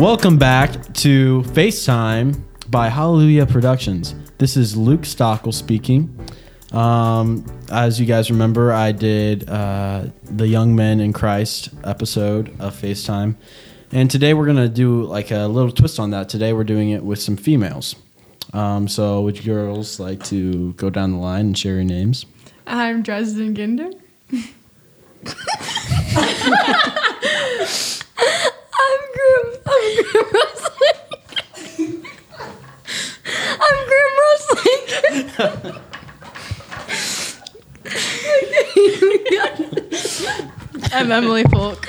Welcome back to FaceTime by Hallelujah Productions. This is Luke Stockel speaking. Um, as you guys remember, I did uh, the Young Men in Christ episode of FaceTime. And today we're going to do like a little twist on that. Today we're doing it with some females. Um, so, would you girls like to go down the line and share your names? I'm Drezdan Ginder. I'm Grim. I'm. I'm Emily Foulk.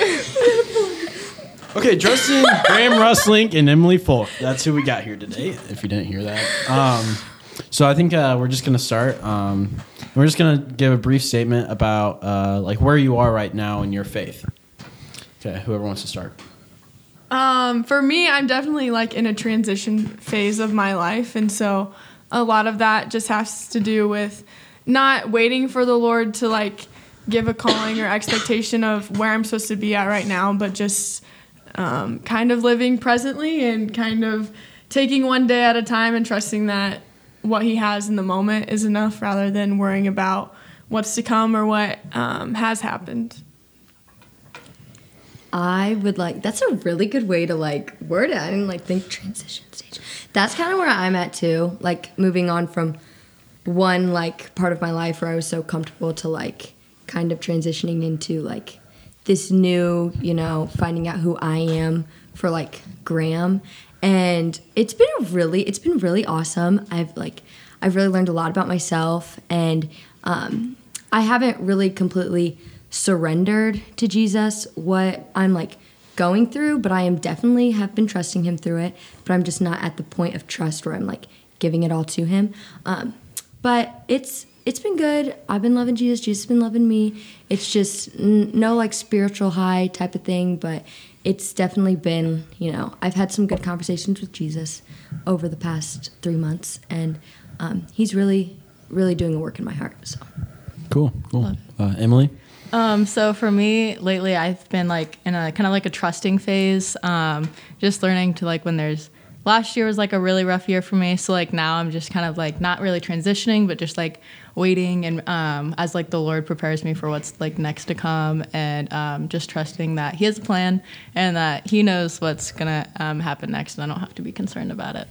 Okay, Justin, Graham Ruselink, and Emily Foulk. That's who we got here today. If you didn't hear that, um, so I think uh, we're just gonna start. Um, we're just gonna give a brief statement about uh, like where you are right now in your faith. Okay, whoever wants to start. Um, for me, I'm definitely like in a transition phase of my life, and so a lot of that just has to do with not waiting for the Lord to like give a calling or expectation of where I'm supposed to be at right now, but just um, kind of living presently and kind of taking one day at a time and trusting that what He has in the moment is enough rather than worrying about what's to come or what um, has happened. I would like. That's a really good way to like word it. I didn't like think transition stage. That's kind of where I'm at too. Like moving on from one like part of my life where I was so comfortable to like kind of transitioning into like this new, you know, finding out who I am for like Graham. And it's been a really it's been really awesome. I've like I've really learned a lot about myself and um I haven't really completely surrendered to Jesus what I'm like going through, but I am definitely have been trusting him through it, but I'm just not at the point of trust where I'm like giving it all to him. Um, but it's it's been good. I've been loving Jesus. Jesus has been loving me. It's just n- no like spiritual high type of thing, but it's definitely been, you know, I've had some good conversations with Jesus over the past three months, and um, he's really, really doing a work in my heart. So Cool, cool. Uh, Emily. Um, so for me lately, I've been like in a kind of like a trusting phase, um, just learning to like when there's last year was like a really rough year for me. So like now I'm just kind of like not really transitioning, but just like waiting and um, as like the Lord prepares me for what's like next to come, and um, just trusting that He has a plan and that He knows what's gonna um, happen next, and I don't have to be concerned about it.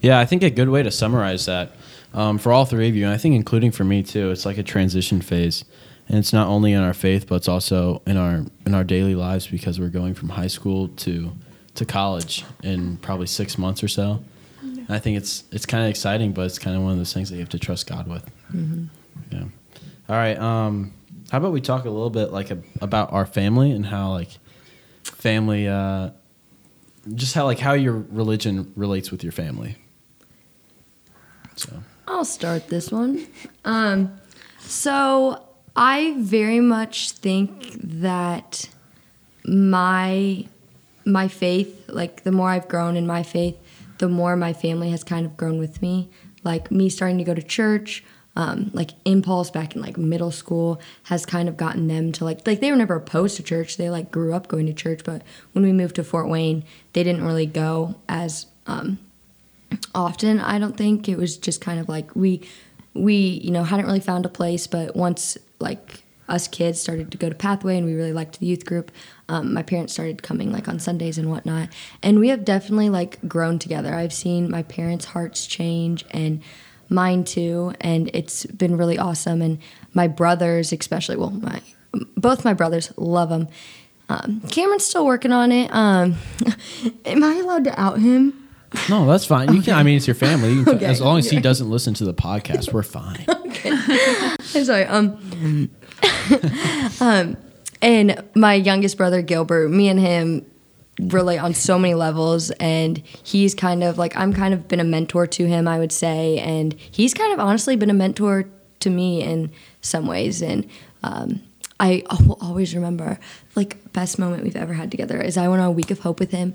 Yeah, I think a good way to summarize that um, for all three of you, and I think including for me too, it's like a transition phase, and it's not only in our faith, but it's also in our in our daily lives because we're going from high school to to college in probably six months or so. And I think it's it's kind of exciting, but it's kind of one of those things that you have to trust God with. Yeah. All right. Um, how about we talk a little bit like a, about our family and how like family, uh, just how like how your religion relates with your family. So. I'll start this one. Um, so I very much think that my my faith, like the more I've grown in my faith, the more my family has kind of grown with me. Like me starting to go to church, um, like impulse back in like middle school has kind of gotten them to like like they were never opposed to church. They like grew up going to church, but when we moved to Fort Wayne, they didn't really go as um, often i don't think it was just kind of like we we you know hadn't really found a place but once like us kids started to go to pathway and we really liked the youth group um, my parents started coming like on sundays and whatnot. And we have definitely like grown together. I've seen my parents hearts change and mine too and it's been really awesome. And my brothers especially well my both my brothers love them um, cameron's still working on it. Um, am i allowed to out him No, that's fine. You can. I mean, it's your family. You can, Okay, as long as he doesn't listen to the podcast, we're fine. I'm sorry. Um, um, and my youngest brother Gilbert, me and him relate on so many levels, and he's kind of like I'm kind of been a mentor to him, I would say, and he's kind of honestly been a mentor to me in some ways, and um, I will always remember like best moment we've ever had together is I went on a week of hope with him.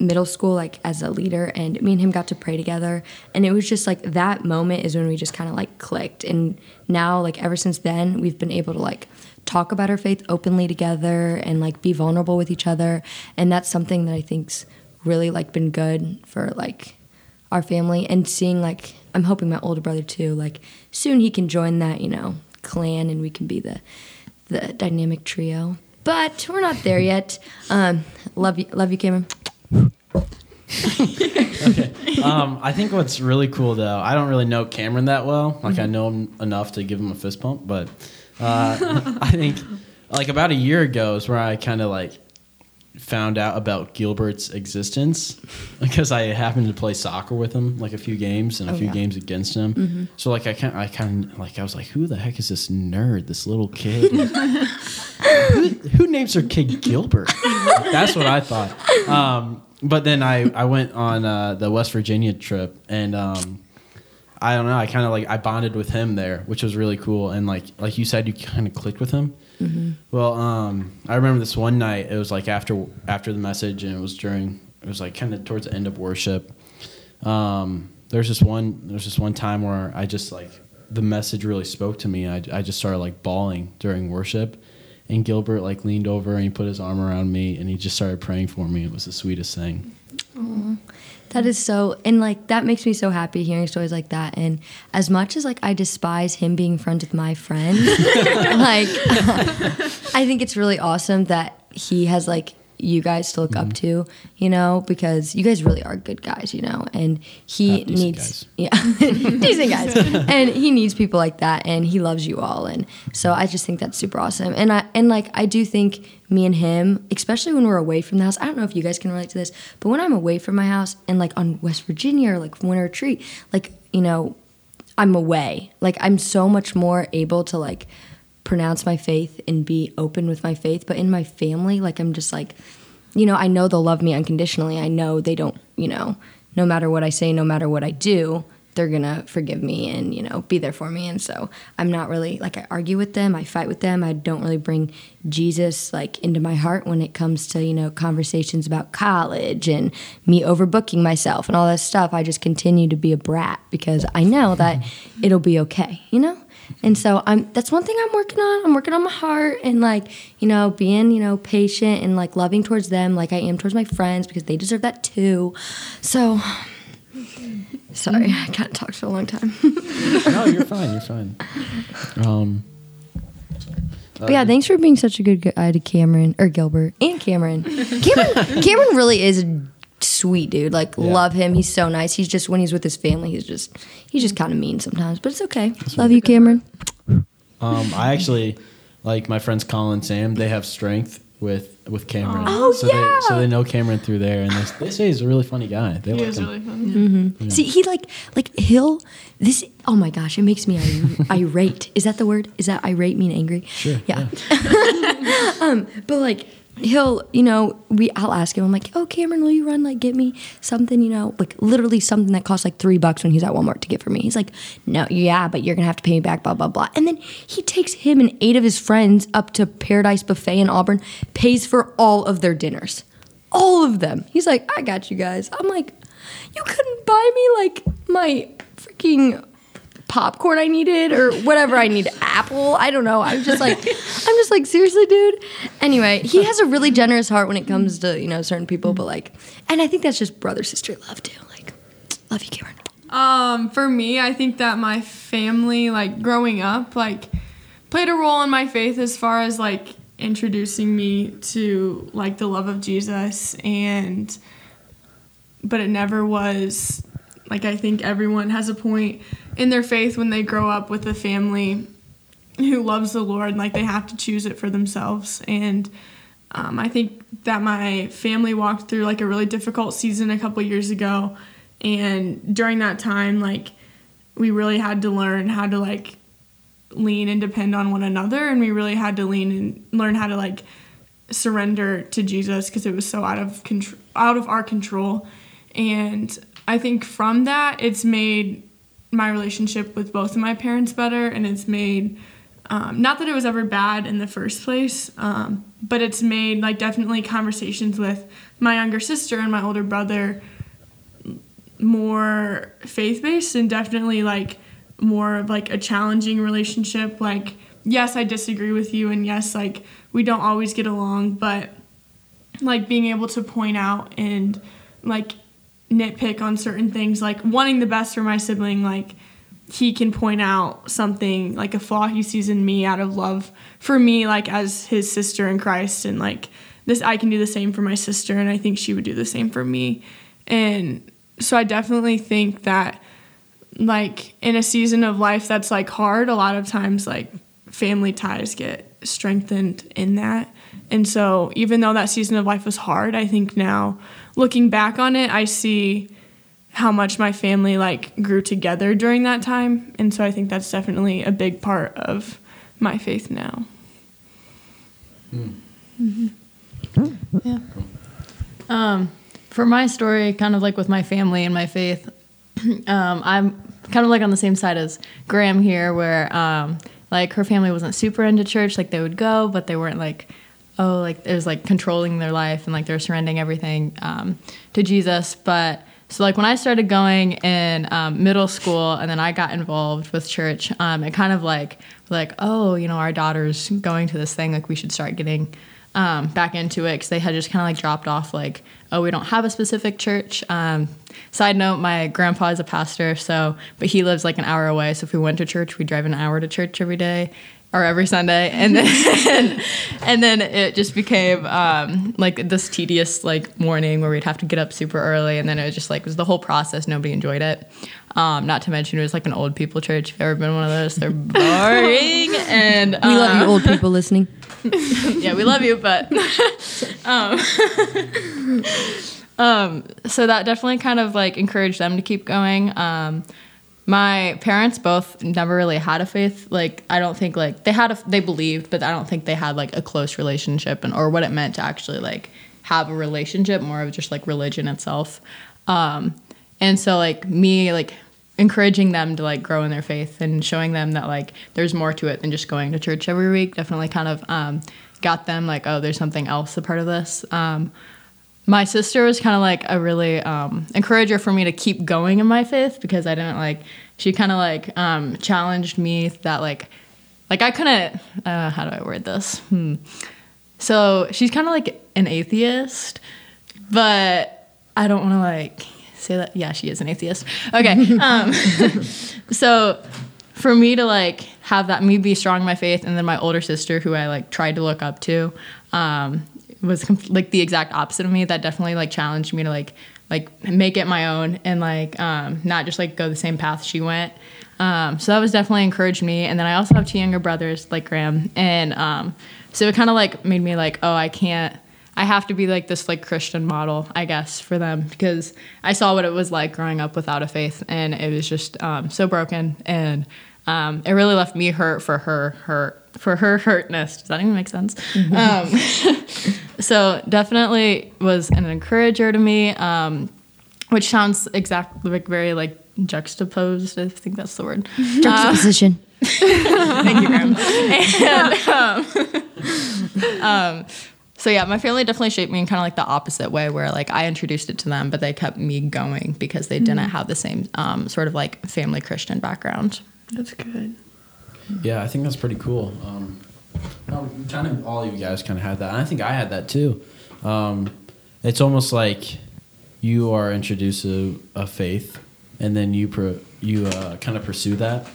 Middle school like as a leader and me and him got to pray together. And it was just like that moment is when we just kind of like clicked. And now like ever since then we've been able to like talk about our faith openly together and like be vulnerable with each other. And that's something that i think's really like been good for like our family and seeing like i'm hoping my older brother too like soon he can join that you know clan and we can be the the dynamic trio. But we're not there yet. Um love you love you cameron um, I think what's really cool though, I don't really know Cameron that well. Like I know him enough to give him a fist pump, but uh, I think like about a year ago is where I kind of like found out about Gilbert's existence because I happened to play soccer with him like a few games and a Oh, few yeah. games against him. So like I kind I kind of like I was like, who the heck is this nerd? This little kid. who, who names their kid Gilbert? That's what I thought. Um, but then I, I went on uh, the West Virginia trip and um, I don't know. I kind of like I bonded with him there, which was really cool. And like like you said, you kind of clicked with him. Well, um, I remember this one night. It was like after after the message, and it was during. It was like kind of towards the end of worship. Um, there's this one. There's this one time where I just like the message really spoke to me. I I just started like bawling during worship, and Gilbert like leaned over and he put his arm around me and he just started praying for me. It was the sweetest thing. That is so, and like that makes me so happy hearing stories like that. And as much as like I despise him being friends with my friend, like I think it's really awesome that he has like you guys to look up to, you know, because you guys really are good guys, you know, and he Uh, decent needs, yeah, decent guys, and he needs people like that, and he loves you all, and so I just think that's super awesome, and I and like I do think me and him, especially when we're away from the house, I don't know if you guys can relate to this, but when I'm away from my house and like on West Virginia or like winter retreat, like you know, I'm away, like I'm so much more able to like pronounce my faith and be open with my faith. But in my family, like I'm just like, you know, I know they'll love me unconditionally. I know they don't, you know, no matter what I say, no matter what I do, they're gonna forgive me and you know be there for me. And so I'm not really like I argue with them, I fight with them. I don't really bring Jesus like into my heart when it comes to you know conversations about college and me overbooking myself and all that stuff. I just continue to be a brat because I know that it'll be okay, you know. And so I'm that's one thing I'm working on. I'm working on my heart and like, you know, being, you know, patient and like loving towards them like I am towards my friends because they deserve that too. So sorry, I of talked for a long time. no, you're fine. You're fine. Um, But yeah, thanks for being such a good guy to Cameron or Gilbert and Cameron. Cameron Cameron really is sweet dude. Like Yeah. love him. He's so nice. He's just when he's with his family, he's just he's just kind of mean sometimes, but it's okay. Love you, Cameron. Um, I actually like my friends Colin and Sam. They have strength with with Cameron. Oh, so yeah. They, so they know Cameron through there, and they, they say he's a really funny guy. They He like is him. really fun. See, he like like he'll this. Oh my gosh, it makes me irate. Is that the word? Is that irate mean angry? Sure. Yeah. um, but like he'll, you know, we I'll ask him. I'm like, oh Cameron, will you run like get me something? You know, like literally something that costs like three bucks when he's at Walmart to get for me. He's like, no, yeah, but you're gonna have to pay me back. Blah blah blah. And then he takes him and eight of his friends up to Paradise Buffet in Auburn, pays for all of their dinners, all of them. He's like, I got you guys. I'm like, you couldn't buy me like my freaking popcorn I needed or whatever I need, apple. I don't know. I'm just like, I'm just like, seriously, dude. Anyway, he has a really generous heart when it comes to you know certain people, but like, and I think that's just brother sister love too. Like, love you, Cameron. Um, for me, I think that my family, like growing up, like played a role in my faith as far as like introducing me to like the love of Jesus and but it never was like I think everyone has a point in their faith when they grow up with a family who loves the Lord, like they have to choose it for themselves. And um, I think that my family walked through like a really difficult season a couple years ago, and during that time, like we really had to learn how to like lean and depend on one another, and we really had to lean and learn how to like surrender to Jesus because it was so out of control, out of our control. And I think from that, it's made my relationship with both of my parents better, and it's made Um, not that it was ever bad in the first place, um, but it's made like definitely conversations with my younger sister and my older brother more faith based and definitely like more of like a challenging relationship. Like, yes, I disagree with you, and yes, like we don't always get along, but like being able to point out and like nitpick on certain things, like wanting the best for my sibling, like he can point out something like a flaw he sees in me out of love for me, like as his sister in Christ, and like this, I can do the same for my sister, and I think she would do the same for me. And so I definitely think that like in a season of life that's like hard, a lot of times like family ties get strengthened in that. And so even though that season of life was hard, I think now looking back on it, I see how much my family like grew together during that time. And so I think that's definitely a big part of my faith now. Yeah. Um, for my story, kind of like with my family and my faith, um, I'm kind of like on the same side as Graham here, where um, like her family wasn't super into church. Like they would go, but they weren't like, oh, like it was like controlling their life and like they're surrendering everything um, to Jesus. But so like when I started going in um, middle school and then I got involved with church, um, it kind of like like oh, you know, our daughter's going to this thing, like we should start getting um, back into it. Because they had just kind of like dropped off like oh we don't have a specific church. Um, side note my grandpa is a pastor so but he lives like an hour away. So if we went to church we drive an hour to church every day or every sunday. And then and then it just became um, like this tedious like morning where we'd have to get up super early. And then it was just like it was the whole process. Nobody enjoyed it. Um, not to mention it was like an old people church. If you've ever been one of those they're boring. And We love you, um, old people listening. yeah, we love you, but um, um, so that definitely kind of like encouraged them to keep going. My parents both never really had a faith. Like I don't think like they had a they believed, but I don't think they had like a close relationship and or what it meant to actually like have a relationship. More of just like religion itself. Um, and so like me like encouraging them to like grow in their faith and showing them that like there's more to it than just going to church every week definitely kind of um, got them like oh there's something else a part of this um, my sister was kind of like a really um, encourager for me to keep going in my faith because i didn't like she kind of like um, challenged me that like like i couldn't uh, how do i word this hmm. so she's kind of like an atheist but i don't want to like say that yeah she is an atheist okay um so for me to like have that me be strong in my faith and then my older sister who i like tried to look up to um was like the exact opposite of me that definitely like challenged me to like like make it my own and like um not just like go the same path she went. Um so that was definitely encouraged me. And then i also have two younger brothers like graham. And um so it kind of like made me like oh i can't I have to be like this like Christian model, I guess, for them. Because I saw what it was like growing up without a faith, and it was just um, so broken, and um, it really left me hurt for her hurt for her hurtness. Does that even make sense? Um, so definitely was an encourager to me, um, which sounds exactly like very like juxtaposed. I think that's the word. Juxtaposition. Thank you, Graham. And, um, um, so yeah, my family definitely shaped me in kind of like the opposite way, where like I introduced it to them, but they kept me going because they didn't have the same um, sort of like family Christian background. That's good. Yeah, I think that's pretty cool. Um, no, kind of all of you guys kind of had that. And I think I had that too. Um, it's almost like you are introduced to a faith, and then you pro- you uh, kind of pursue that,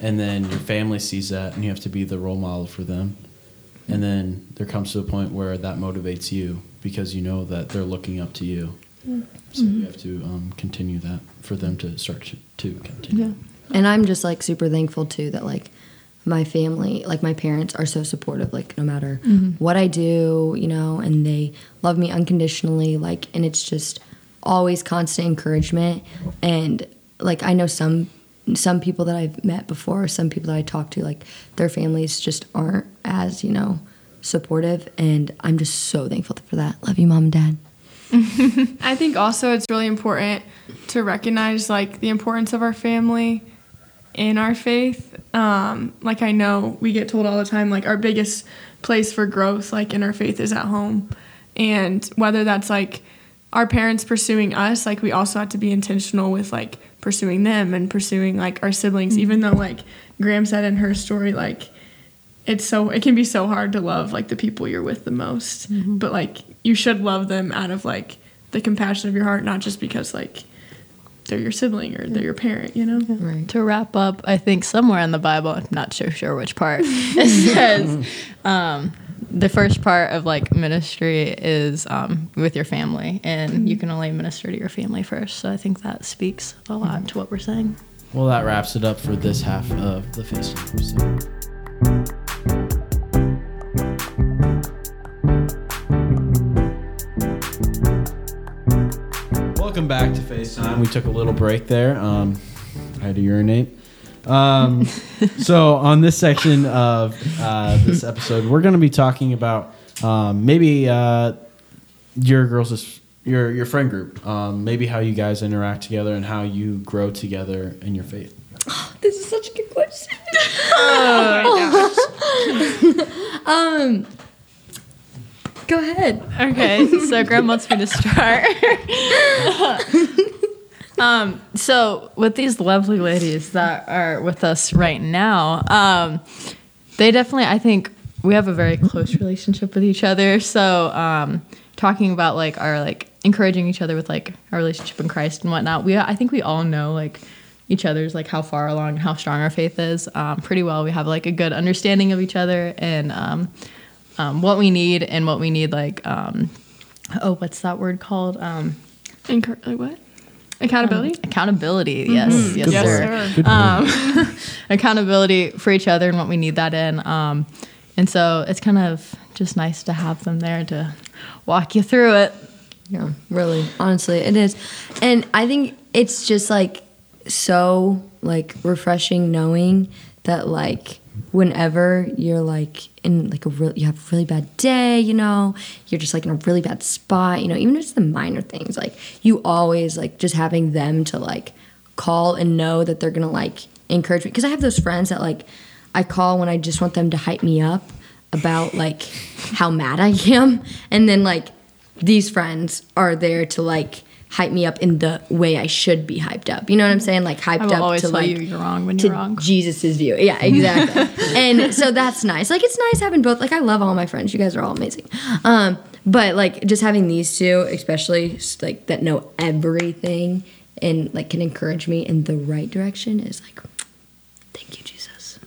and then your family sees that, and you have to be the role model for them. And then there comes to a point where that motivates you because you know that they're looking up to you. So you have to um, continue that for them to start to, to continue. And I'm just like super thankful too that like my family, like my parents are so supportive, like no matter mm-hmm. what I do, you know, and they love me unconditionally, like, and it's just always constant encouragement. And like, I know some some people that I've met before, some people that I talk to, like their families just aren't as, you know, supportive. And I'm just so thankful for that. Love you, mom and dad. I think also it's really important to recognize like the importance of our family in our faith. Um, like I know we get told all the time, like our biggest place for growth, like in our faith, is at home, and whether that's like our parents pursuing us, like we also have to be intentional with like pursuing them and pursuing like our siblings, even though like Graham said in her story, like it's so it can be so hard to love like the people you're with the most, but like you should love them out of like the compassion of your heart, not just because like they're your sibling or they're your parent, you know? Right. To wrap up, I think somewhere in the Bible, I'm not so sure which part, it says um, the first part of like ministry is um, with your family, and you can only minister to your family first. So I think that speaks a lot to what we're saying. Well, that wraps it up for this half of the Face Welcome back to FaceTime. We took a little break there. Um, I had to urinate. Um, so, on this section of uh, this episode, we're going to be talking about um, maybe uh, your girls' your your friend group, um, maybe how you guys interact together and how you grow together in your faith. This is such a good question. um, go ahead. Okay, so Graham wants me to start. um, so with these lovely ladies that are with us right now, um, they definitely, I think, we have a very close relationship with each other. So um, talking about like our like encouraging each other with like our relationship in Christ and whatnot, we I think we all know like each other's like how far along, how strong our faith is. Um, pretty well, we have like a good understanding of each other and. Um, um, what we need and what we need like um, oh what's that word called um, Encour- like what? Accountability? accountability yes yes, Yes, sir, sir. Um, accountability for each other and what we need that in um, and so it's kind of just nice to have them there to walk you through it Yeah, really. Honestly, it is. And I think it's just like so like refreshing knowing that like whenever you're like in like a real you have a really bad day, you know, you're just like in a really bad spot, you know, even if it's the minor things, like you always like just having them to like call and know that they're gonna like encourage me. Cause I have those friends that like I call when I just want them to hype me up about like how mad I am. And then like these friends are there to like hype me up in the way I should be hyped up. You know what I'm saying? Like hyped up to tell like you you're wrong when to you're wrong. Jesus's view. Yeah, exactly. and so that's nice. Like it's nice having both. Like I love all my friends. You guys are all amazing. Um, but like just having these two, especially like that know everything and like can encourage me in the right direction is like, thank you, Jesus.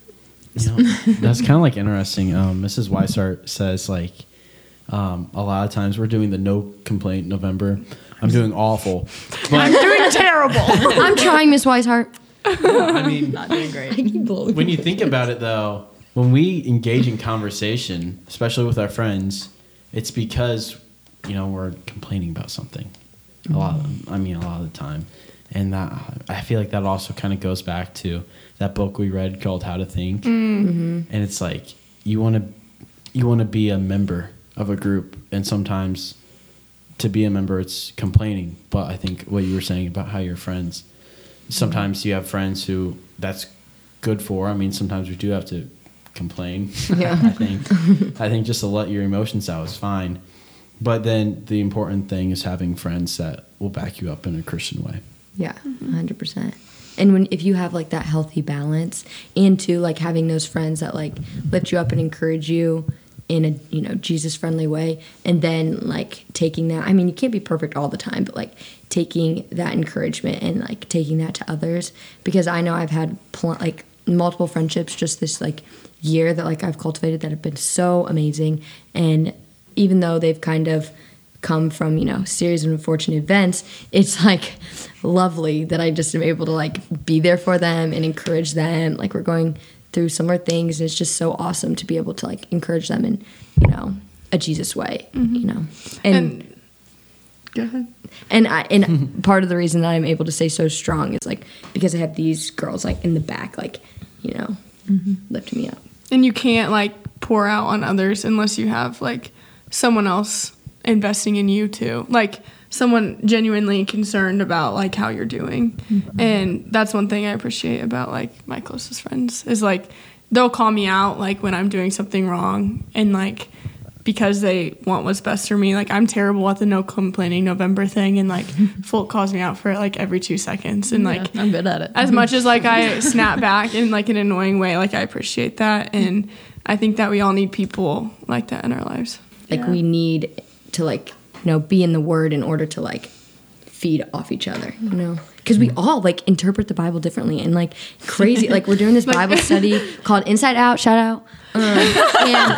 You know, that's kind of like interesting. Um, Mrs. Weishart says like um, a lot of times we're doing the no complaint November. I'm doing awful, but Doing terrible. I'm trying, Miss Weishart. I mean, not doing great. When you think about it though, when we engage in conversation, especially with our friends, it's because you know we're complaining about something. A lot, of, I mean, a lot of the time, and that I feel like that also kind of goes back to that book we read called How to Think, mm. mm-hmm. and it's like you want to you want to be a member of a group, and sometimes to be a member, it's complaining. But I think what you were saying about how you're friends sometimes you have friends who that's good for. I mean, sometimes we do have to complain. Yeah. I think I think just to let your emotions out is fine. But then the important thing is having friends that will back you up in a Christian way. Yeah, mm-hmm. 100%. And when if you have like that healthy balance and too like having those friends that like lift you up and encourage you in a you know Jesus friendly way and then like taking that I mean you can't be perfect all the time but like taking that encouragement and like taking that to others because I know I've had pl- like multiple friendships just this like year that like I've cultivated that have been so amazing and even though they've kind of come from you know series of unfortunate events it's like lovely that i just am able to like be there for them and encourage them like we're going through similar things and it's just so awesome to be able to like encourage them in you know a jesus way mm-hmm. you know and and go ahead. and I and part of the reason that I'm able to stay so strong is like because I have these girls like in the back, like you know, mm-hmm. lifting me up. And you can't like pour out on others unless you have like someone else investing in you too. Like someone genuinely concerned about like how you're doing. Mm-hmm. And that's one thing I appreciate about like my closest friends is like they'll call me out like when I'm doing something wrong and like because they want what's best for me. Like I'm terrible at the no complaining November thing and like Foulk calls me out for it like every 2 seconds and like Yeah, I'm good at it. as much as like I snap back in like an annoying way, like I appreciate that, and I think that we all need people like that in our lives. Like we need to like you know be in the Word in order to like feed off each other. You know. Because we all like interpret the Bible differently and like crazy. like we're doing this Bible study called Inside Out. Shout out. Um, and,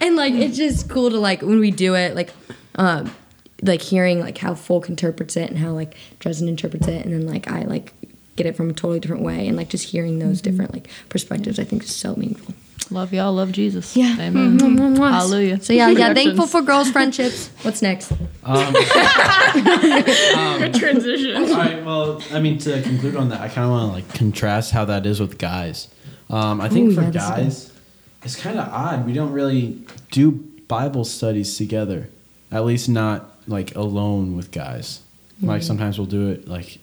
and like it's just cool to like when we do it like um like hearing like how Foulk interprets it and how like Drezdan interprets it and then like I like get it from a totally different way and like just hearing those different like perspectives I think is so meaningful. Love y'all. Love Jesus. Yeah. Amen. Mwah, mwah, mwah. Hallelujah. So yeah, yeah, thankful for girls' friendships. What's next? Um, um Transition. All right. Well, I mean, to conclude on that, I kind of want to like contrast how that is with guys. Um, I think Ooh, for yeah, this is guys, it's kind of odd. We don't really do Bible studies together. At least not like alone with guys. Like sometimes we'll do it like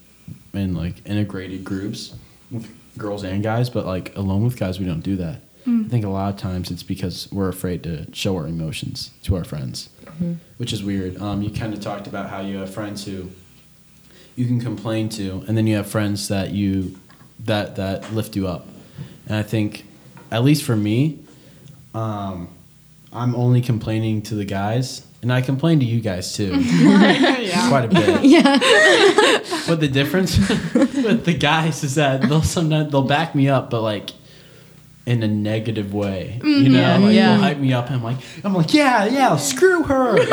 in like integrated groups with girls and guys, but like alone with guys, we don't do that. I think a lot of times it's because we're afraid to show our emotions to our friends, which is weird. Um, you kind of talked about how you have friends who you can complain to, and then you have friends that you that that lift you up. And I think, at least for me, um, I'm only complaining to the guys, and I complain to you guys too, yeah. quite a bit. Yeah. but the difference with the guys is that they'll sometimes they'll back me up, but like in a negative way. You know, like yeah. they'll hype me up, and I'm like, I'm like, yeah, yeah, screw her.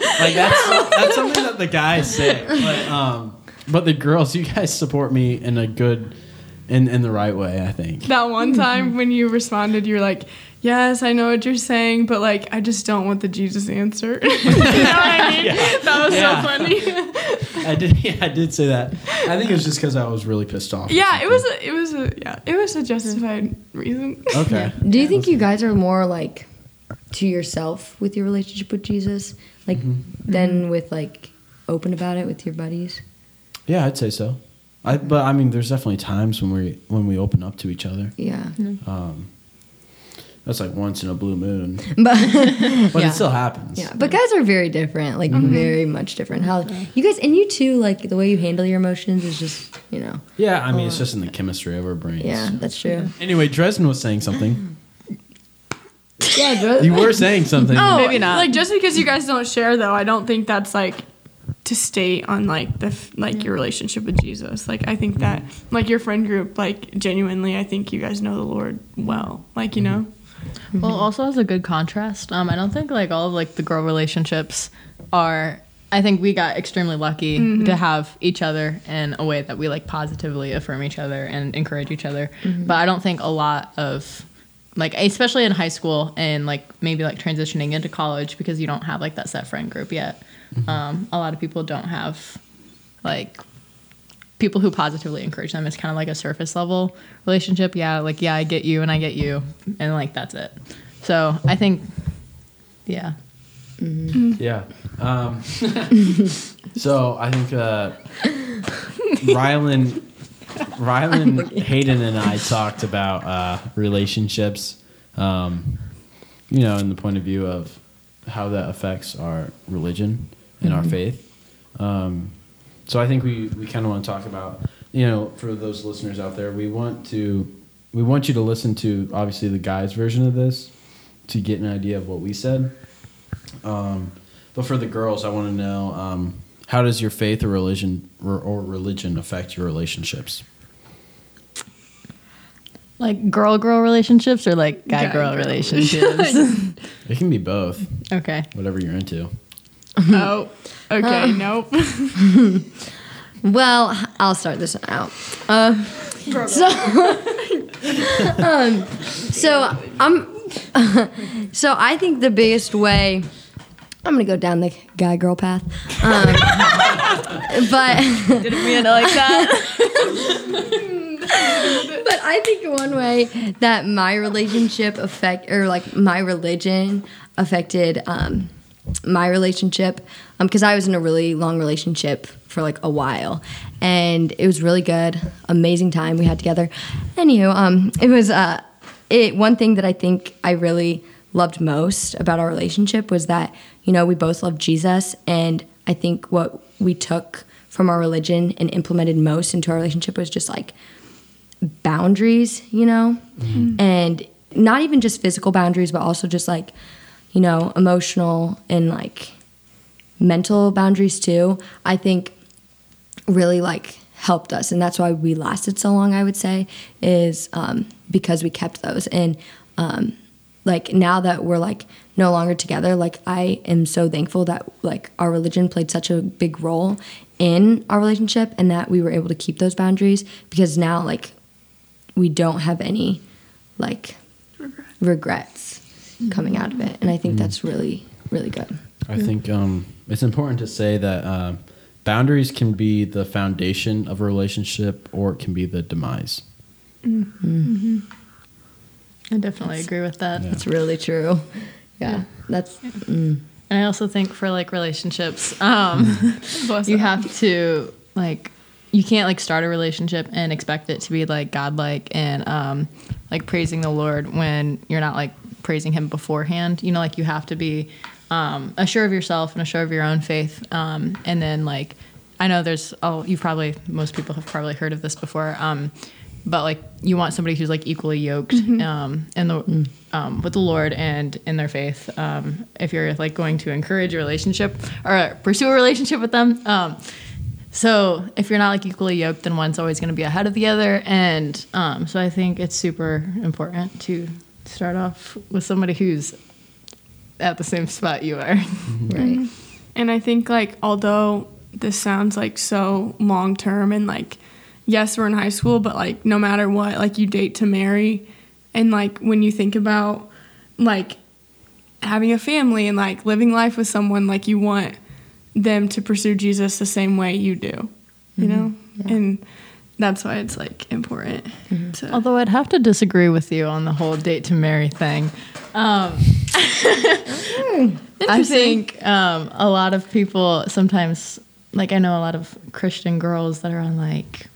Yeah. like that's that's something that the guys say. But um, but the girls, you guys support me in a good, in in the right way. I think. That one time mm-hmm. when you responded, you were like, "Yes, I know what you're saying, but like, I just don't want the Jesus answer." you know what I mean? That was Yeah. so funny. I did. Yeah, I did say that. I think it was just because I was really pissed off. yeah, it was. A, it was a. Yeah, it was a justified reason. Okay. Do you think you guys are more like to yourself with your relationship with Jesus, like mm-hmm. than mm-hmm. with like open about it with your buddies? Yeah, I'd say so. I, but I mean, there's definitely times when we when we open up to each other. Yeah, Um, that's like once in a blue moon, but but Yeah. it still happens. yeah, but guys are very different, like very much different. How you guys and you too, like the way you handle your emotions is just you know. Yeah, I mean, it's just in the chemistry of our brains. Yeah, that's true. Anyway, Drezdan was saying something. Yeah, You were saying something. Oh, Maybe not. Like just because you guys don't share, though, I don't think that's like to stay on like the like your relationship with Jesus. Like I think that mm-hmm. like your friend group, like genuinely, I think you guys know the Lord well. Like you know. Mm-hmm. Well, mm-hmm. also as a good contrast, um, I don't think like all of like the girl relationships are. I think we got extremely lucky to have each other in a way that we like positively affirm each other and encourage each other. But I don't think a lot of like especially in high school and like maybe like transitioning into college because you don't have like that set friend group yet. Um, a lot of people don't have like people who positively encourage them. It's kind of like a surface level relationship. Yeah, like yeah, I get you and I get you, and like that's it. So I think, yeah, Yeah. Um, so I think uh, Rylan, Rylan, Hayden, and I talked about uh, relationships. Um, you know, in the point of view of how that affects our religion and our faith. Um, so I think we, we kind of want to talk about, you know, for those listeners out there, we want to we want you to listen to obviously the guys' version of this to get an idea of what we said. Um, but for the girls, I want to know um, how does your faith or religion or, or religion affect your relationships? like girl girl relationships or like guy Guy girl girl. relationships. It can be both, okay. whatever you're into. Oh. Okay. nope. Well, I'll start this one out. Uh, so, um, so I'm, so I think the biggest way, I'm gonna go down the guy girl path, um, but Didn't mean it like that. but I think one way that my relationship affect or like my religion affected um, my relationship because I was in a really long relationship for like a while, and it was really good, amazing time we had together. Anywho, um, it was uh, it one thing that I think I really loved most about our relationship was that you know we both loved Jesus, and I think what we took from our religion and implemented most into our relationship was just like boundaries, you know, and not even just physical boundaries, but also just like you know emotional and like mental boundaries too. I think really like helped us. And that's why we lasted so long i would say is um, because we kept those. And um, like now that we're like no longer together like i am so thankful that like our religion played such a big role in our relationship and that we were able to keep those boundaries because now like we don't have any like regrets coming out of it and i think that's really really good. I think um, it's important to say that uh, boundaries can be the foundation of a relationship, or it can be the demise. I definitely agree with that. That's really true. Yeah, that's mm, And I also think for like relationships, um, you have to like you can't like start a relationship and expect it to be like godlike and um, like praising the Lord when you're not like praising Him beforehand. You know, like you have to be um, assured of yourself and assured of your own faith, um, and then like I know there's oh you've probably most people have probably heard of this before. Um, but like you want somebody who's like equally yoked um, in the um, with the Lord and in their faith. Um, if you're like going to encourage a relationship or pursue a relationship with them, um, so if you're not like equally yoked, then one's always going to be ahead of the other. And um, so I think it's super important to start off with somebody who's at the same spot you are. right. And I think like although this sounds like so long term and like yes we're in high school but like no matter what like you date to marry and like when you think about like having a family and like living life with someone like you want them to pursue Jesus the same way you do. You know? And that's why it's like important to Although I'd have to disagree with you on the whole date to marry thing. Um, I think um, a lot of people sometimes, like I know a lot of Christian girls that are on like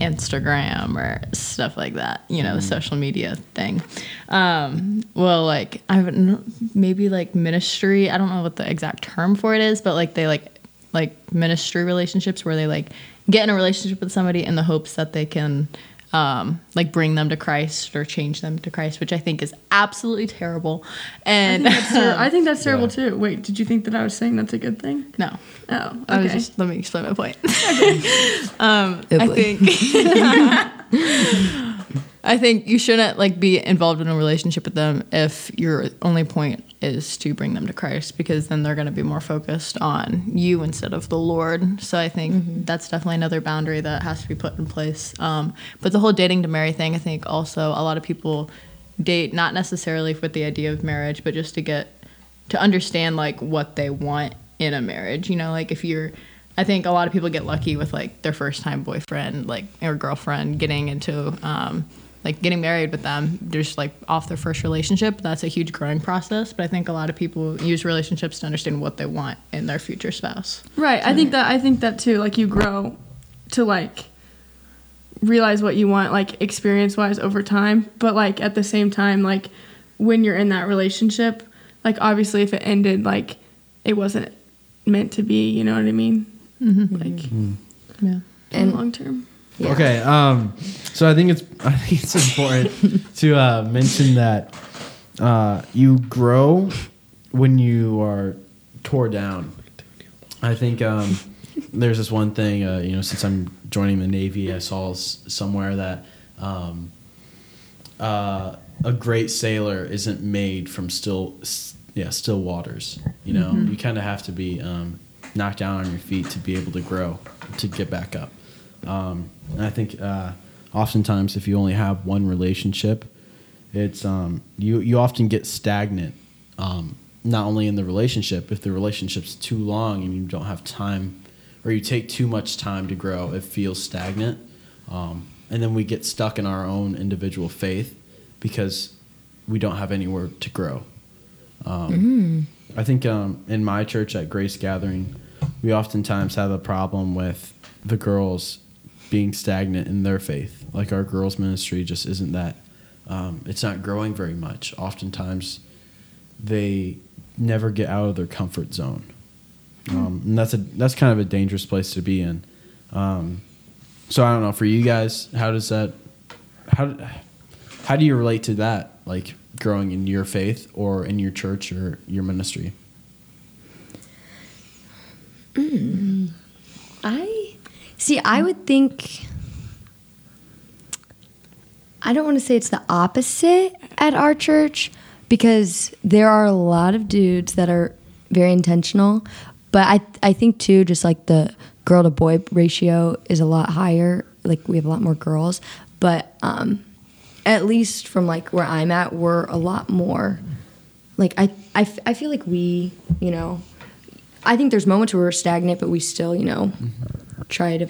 Instagram or stuff like that, you know, the social media thing. Um, well, like I haven't maybe like ministry. I don't know what the exact term for it is, but like they like like ministry relationships where they like get in a relationship with somebody in the hopes that they can um, like bring them to Christ or change them to Christ, which I think is absolutely terrible. And I think that's terrible Yeah. too. Wait, did you think that I was saying that's a good thing? no, Oh, I was okay. just let me explain my point. um, I think I think you shouldn't like be involved in a relationship with them if your only point is to bring them to Christ because then they're going to be more focused on you instead of the Lord. So I think that's definitely another boundary that has to be put in place. Um, but the whole dating to marry thing, I think also a lot of people date not necessarily with the idea of marriage, but just to get to understand like what they want in a marriage. You know, like if you're I think a lot of people get lucky with like their first time boyfriend, like or girlfriend getting into um like getting married with them just like off their first relationship. That's a huge growing process. But I think a lot of people use relationships to understand what they want in their future spouse. Right. I think that I think that too. Like you grow to like realize what you want, like experience wise over time. But like at the same time, like when you're in that relationship, like obviously if it ended, like it wasn't meant to be. You know what I mean? Mm-hmm. Like mm-hmm. Yeah. And- long term. Yeah. Okay, um, so I think it's I think it's important to uh, mention that uh, you grow when you are tore down. I think um, there's this one thing, uh, you know, since I'm joining the Navy, I saw s- somewhere that um, uh, a great sailor isn't made from still, s- yeah, still waters. You know, you kind of have to be um, knocked down on your feet to be able to grow, to get back up. Um, and I think uh, oftentimes, if you only have one relationship, it's um, you you often get stagnant. Um, not only in the relationship, if the relationship's too long and you don't have time, or you take too much time to grow, it feels stagnant. Um, and then we get stuck in our own individual faith because we don't have anywhere to grow. Um, I think um, in my church at Grace Gathering, we oftentimes have a problem with the girls being stagnant in their faith. Like our girls' ministry just isn't that. Um, it's not growing very much. Oftentimes, they never get out of their comfort zone, um, and that's a that's kind of a dangerous place to be in. Um, so I don't know for you guys, how does that how how do you relate to that? Like growing in your faith or in your church or your ministry? I see. I would think. I don't want to say it's the opposite at our church because there are a lot of dudes that are very intentional, but I I think too just like the girl to boy ratio is a lot higher. Like we have a lot more girls, but um, at least from like where I'm at, we're a lot more. Like I, I, I feel like we, you know, I think there's moments where we're stagnant, but we still, you know, try to.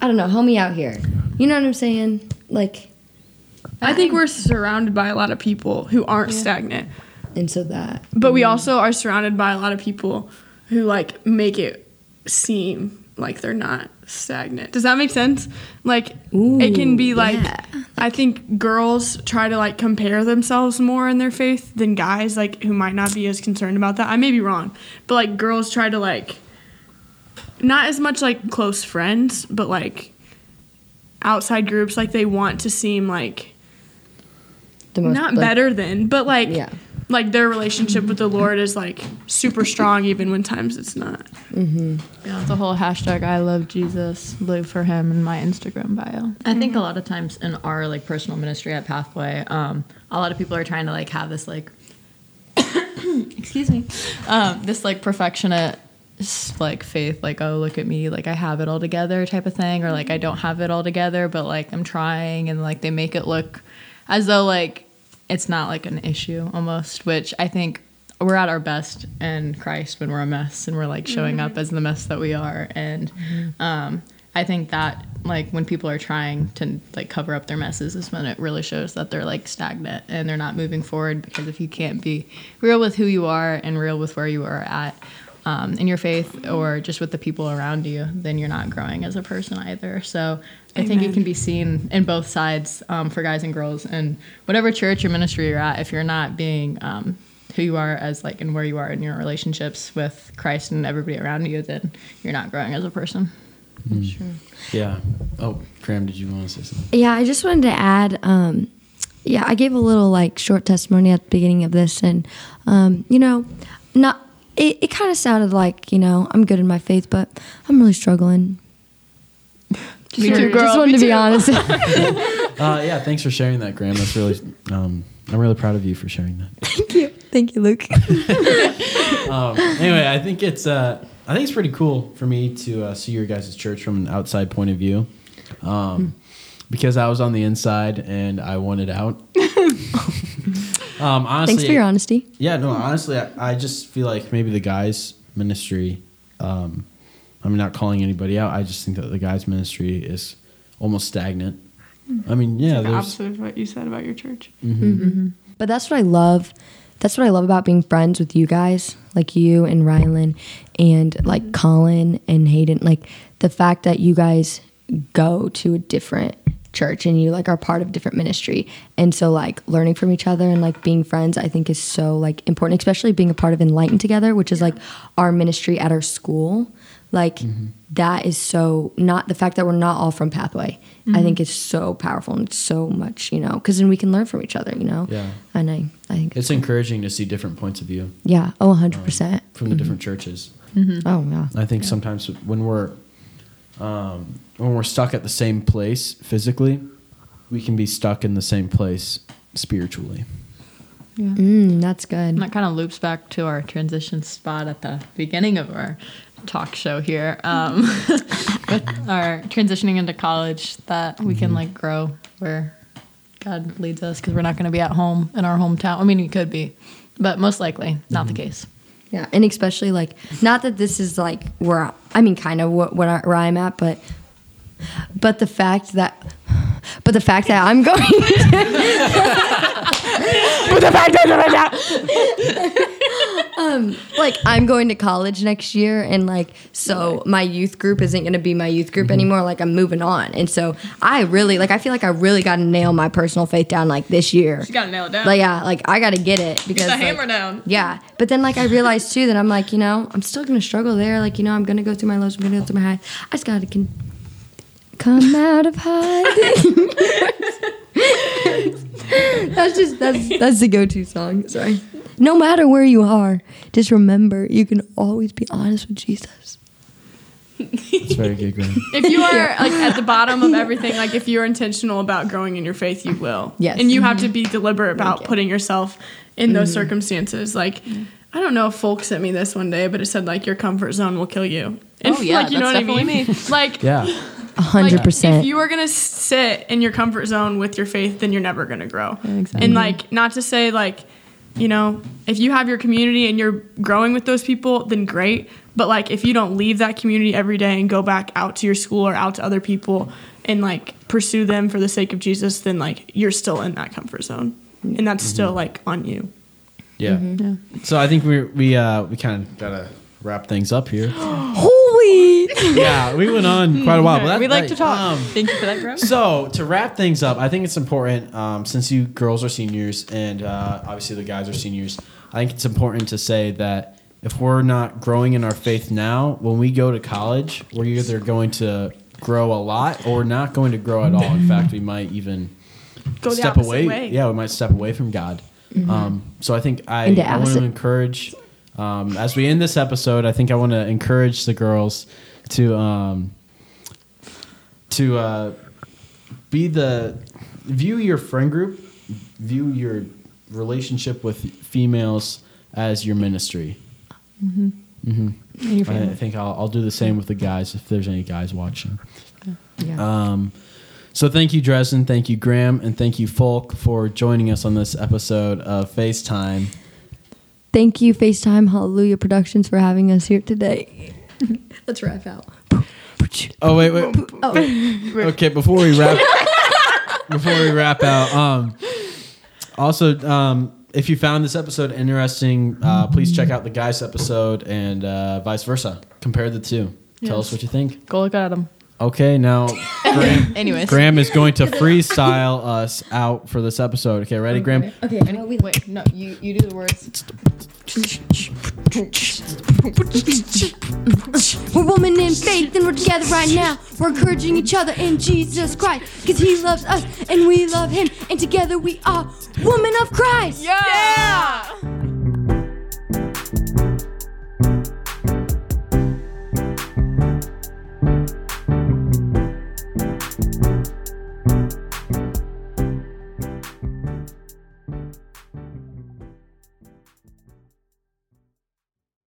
I don't know. Help me out here. You know what I'm saying? Like, I think we're surrounded by a lot of people who aren't stagnant, and so that. but we mm-hmm. also are surrounded by a lot of people who like make it seem like they're not stagnant. Does that make sense? Like it can be like yeah. I think girls try to like compare themselves more in their faith than guys like who might not be as concerned about that. I may be wrong, but like girls try to like not as much like close friends, but like outside groups like they want to seem like The most, not like, better than, but like Yeah. like their relationship with the Lord is like super strong even when times it's not. Yeah, the whole hashtag I love Jesus, live for him in my Instagram bio. I think a lot of times in our like personal ministry at Pathway, um, a lot of people are trying to like have this like excuse me, um, this like perfectionist like faith, like oh look at me, like I have it all together type of thing, or like I don't have it all together, but like I'm trying, and like they make it look as though like it's not like an issue almost, which I think we're at our best in Christ when we're a mess and we're like showing up as the mess that we are. And um, I think that like when people are trying to like cover up their messes is when it really shows that they're like stagnant and they're not moving forward because if you can't be real with who you are and real with where you are at um, in your faith or just with the people around you, then you're not growing as a person either. So I think it can be seen in both sides um, for guys and girls. And whatever church or ministry you're at, if you're not being um, who you are as like and where you are in your relationships with Christ and everybody around you, then you're not growing as a person. Sure. Yeah. Oh, Graham, did you want to say something? Yeah, I just wanted to add. Um, yeah, I gave a little like short testimony at the beginning of this, and um, you know, not it, it kind of sounded like you know I'm good in my faith, but I'm really struggling. Me too, girl. Just wanted Me to be too. honest. Uh, yeah, thanks for sharing that, Graham. That's really, um, I'm really proud of you for sharing that. Thank you, thank you, Luke. Um, anyway, I think it's, uh, I think it's pretty cool for me to uh, see your guys' church from an outside point of view, um, because I was on the inside and I wanted out. Um, honestly, Thanks for your honesty. Yeah, no, honestly, I, I just feel like maybe the guys' ministry, um, I'm not calling anybody out. I just think that the guys' ministry is almost stagnant. I mean, yeah, the there's. opposite of what you said about your church. But that's what I love. That's what I love about being friends with you guys, like you and Rylan and like Colin and Hayden. Like the fact that you guys go to a different church and you like are part of different ministry. And so like learning from each other and like being friends, I think is so like important, especially being a part of Enlighten Together, which is like our ministry at our school. Like mm-hmm. that is so not the fact that we're not all from Pathway. I think mm-hmm. is so powerful and it's so much, you know, because then we can learn from each other, you know. Yeah. And I, I think It's encouraging to see different points of view yeah. Oh, 100%. Um, from the mm-hmm. different churches. Oh, yeah. I think sometimes when we're um, when we're stuck at the same place physically, we can be stuck in the same place spiritually. Yeah. Mm, that's good. And that kind of loops back to our transition spot at the beginning of our talk show here um, with our transitioning into college that we can like grow where God leads us because we're not going to be at home in our hometown. I mean, we could be, but most likely not the case. Yeah. And especially like, not that this is like where, I, I mean, kind of what, what I, where I'm at, but, but the fact that, but the fact that I'm going, but the fact that, um, like I'm going to college next year, and like so my youth group isn't going to be my youth Mm-hmm. group anymore. Like I'm moving on, and so I really like I feel like I really got to nail my personal faith down like this year. You gotta nail it down. Like yeah, like I got to get it because the like, hammer down. Yeah, but then like I realized too that I'm like you know I'm still gonna struggle there. Like you know I'm gonna go through my lows, I'm gonna go through my highs. I just gotta con- come out of hiding. that's just that's that's the go-to song. Sorry. No matter where you are, just remember you can always be honest with Jesus. It's very good, Graham. if you are like at the bottom of everything, like if you're intentional about growing in your faith, you will. Yes. And you have to mm-hmm. be deliberate about you. putting yourself in those mm-hmm. circumstances. Like, I don't know if Foulk sent me this one day, but it said like your comfort zone will kill you. And Oh, yeah, like you know that's what I mean. definitely like Yeah. A hundred like, If you are gonna sit in your comfort zone with your faith, then you're never gonna grow. exactly. And like, not to say like, you know, if you have your community and you're growing with those people, then great. But like, if you don't leave that community every day and go back out to your school or out to other people and like pursue them for the sake of Jesus, then like you're still in that comfort zone, and that's still like on you. Yeah. So I think we we uh we kind of gotta wrap things up here. Holy. yeah, we went on quite a while. But that, we like that- to talk. um, Thank you for that, Graham. So to wrap things up, I think it's important um, since you girls are seniors and uh, obviously the guys are seniors. I think it's important to say that if we're not growing in our faith now, when we go to college, we're either going to grow a lot or not going to grow at all. In fact, we might even Go step away. way. Yeah, we might step away from God. Um, so I think I, I want to opposite. encourage, um, as we end this episode, I think I want to encourage the girls to um, to uh, be the view your friend group, view your relationship with females as your ministry. And your I, I think I'll, I'll do the same with the guys if there's any guys watching. Yeah. Um, so thank you, Drezdan. Thank you, Graham, and thank you, Foulk, for joining us on this episode of FaceTime. Thank you, FaceTime Hallelujah Productions, for having us here today. Let's wrap out. Oh wait, wait. Oh, Okay, before we wrap, before we wrap out, um, also, um, if you found this episode interesting, uh, please check out the guys episode and uh, vice versa. Compare the two. Tell us what you think. Go look at them. Okay, now Graham, Anyways. Graham is going to freestyle us out for this episode. Okay, ready, Graham? okay. Any- wait, no, you, you do the words. We're women in faith and we're together right now. We're encouraging each other in Jesus Christ. Because he loves us and we love him. And together we are women of Christ. Yeah.